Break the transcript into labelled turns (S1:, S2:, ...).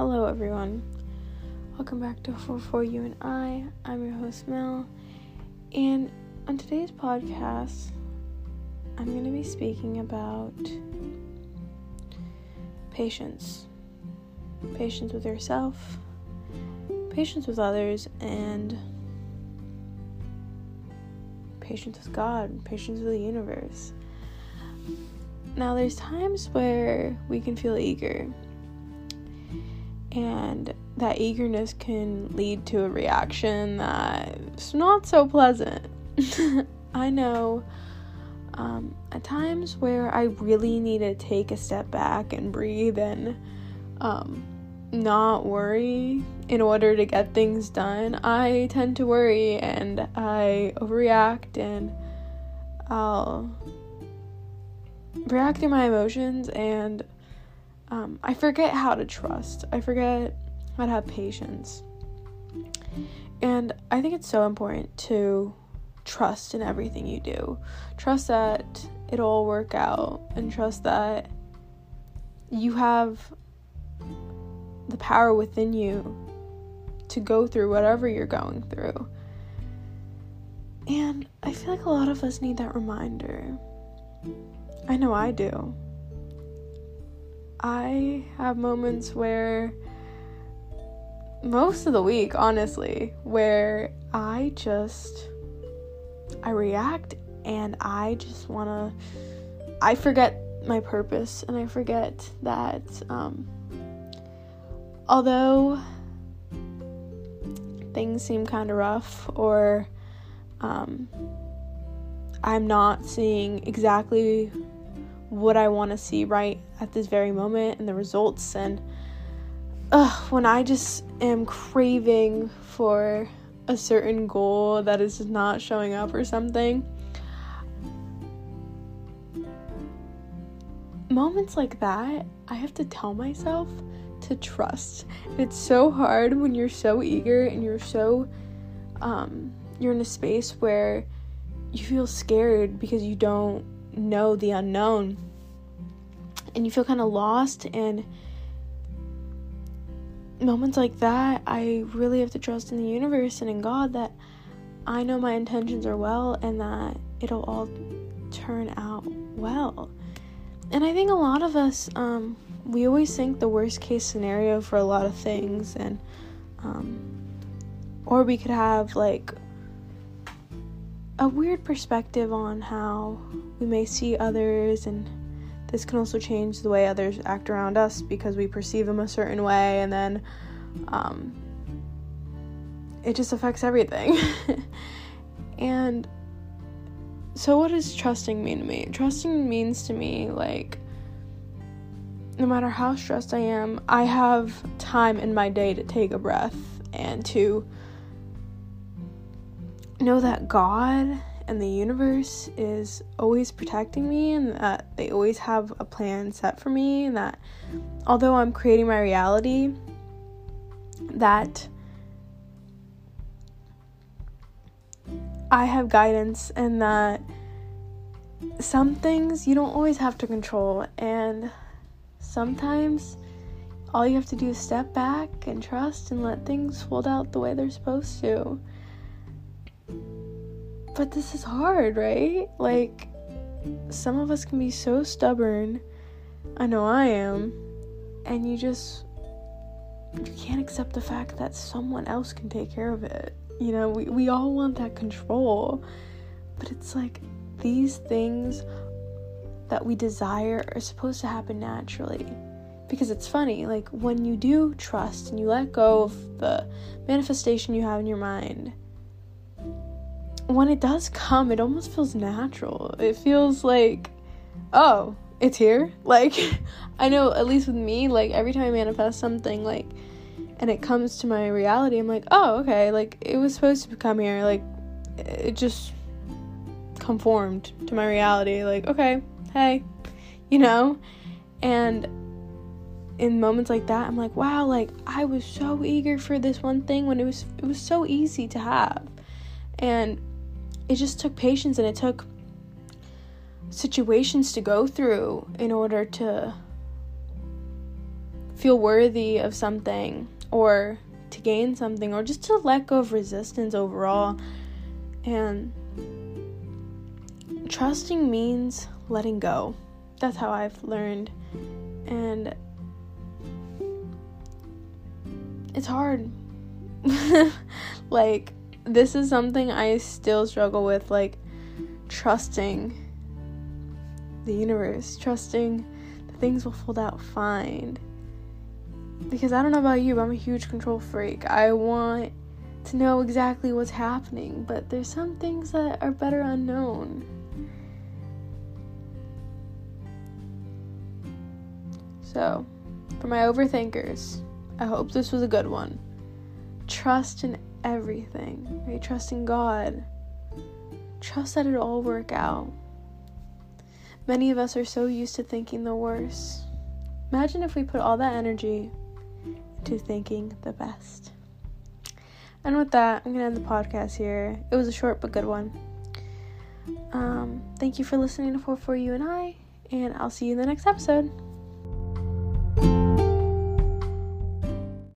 S1: Hello, everyone. Welcome back to For For You and I. I'm your host Mel, and on today's podcast, I'm going to be speaking about patience, patience with yourself, patience with others, and patience with God, patience with the universe. Now, there's times where we can feel eager, and that eagerness can lead to a reaction that's not so pleasant. I know um, at times where I really need to take a step back and breathe and um, not worry in order to get things done, I tend to worry and I overreact and I'll react to my emotions and um, I forget how to trust. I forget how to have patience. And I think it's so important to trust in everything you do. Trust that it'll all work out and trust that you have the power within you to go through whatever you're going through. And I feel like a lot of us need that reminder. I know I do. I have moments where, most of the week, honestly, where I just, I react and I just want to, I forget my purpose and I forget that, um, although things seem kind of rough or, um, I'm not seeing exactly what I want to see right at this very moment and the results. And ugh, when I just am craving for a certain goal that is not showing up or something, moments like that, I have to tell myself to trust. It's so hard when you're so eager and you're so, um, you're in a space where you feel scared because you don't know the unknown. And you feel kind of lost and moments like that i really have to trust in the universe and in god that i know my intentions are well and that it'll all turn out well. And i think a lot of us um, we always think the worst case scenario for a lot of things and um, or we could have like a weird perspective on how we may see others, and this can also change the way others act around us because we perceive them a certain way, and then um, it just affects everything. and so, what does trusting mean to me? Trusting means to me like no matter how stressed I am, I have time in my day to take a breath and to know that God and the universe is always protecting me and that they always have a plan set for me and that although I'm creating my reality that I have guidance and that some things you don't always have to control and sometimes all you have to do is step back and trust and let things fold out the way they're supposed to. But this is hard, right? Like, some of us can be so stubborn. I know I am. And you just you can't accept the fact that someone else can take care of it. You know, we, we all want that control. But it's like these things that we desire are supposed to happen naturally. Because it's funny, like when you do trust and you let go of the manifestation you have in your mind, when it does come, it almost feels natural. It feels like, oh, it's here. Like, I know, at least with me, like, every time I manifest something, like, and it comes to my reality, I'm like, oh, okay, like, it was supposed to come here. Like, it just conformed to my reality. Like, okay, hey, you know? And in moments like that, I'm like, wow, like, I was so eager for this one thing when it was, it was so easy to have. And it just took patience and it took situations to go through in order to feel worthy of something or to gain something or just to let go of resistance overall. And trusting means letting go. That's how I've learned. And it's hard. like, this is something I still struggle with. Like, trusting the universe, trusting that things will fold out fine. Because I don't know about you, but I'm a huge control freak. I want to know exactly what's happening, but there's some things that are better unknown. So, for my overthinkers, I hope this was a good one. Trust in everything, right? Trust in God. Trust that it'll all work out. Many of us are so used to thinking the worst. Imagine if we put all that energy into thinking the best. And with that, I'm going to end the podcast here. It was a short but good one. Um, thank you for listening to 4 for You and I, and I'll see you in the next episode.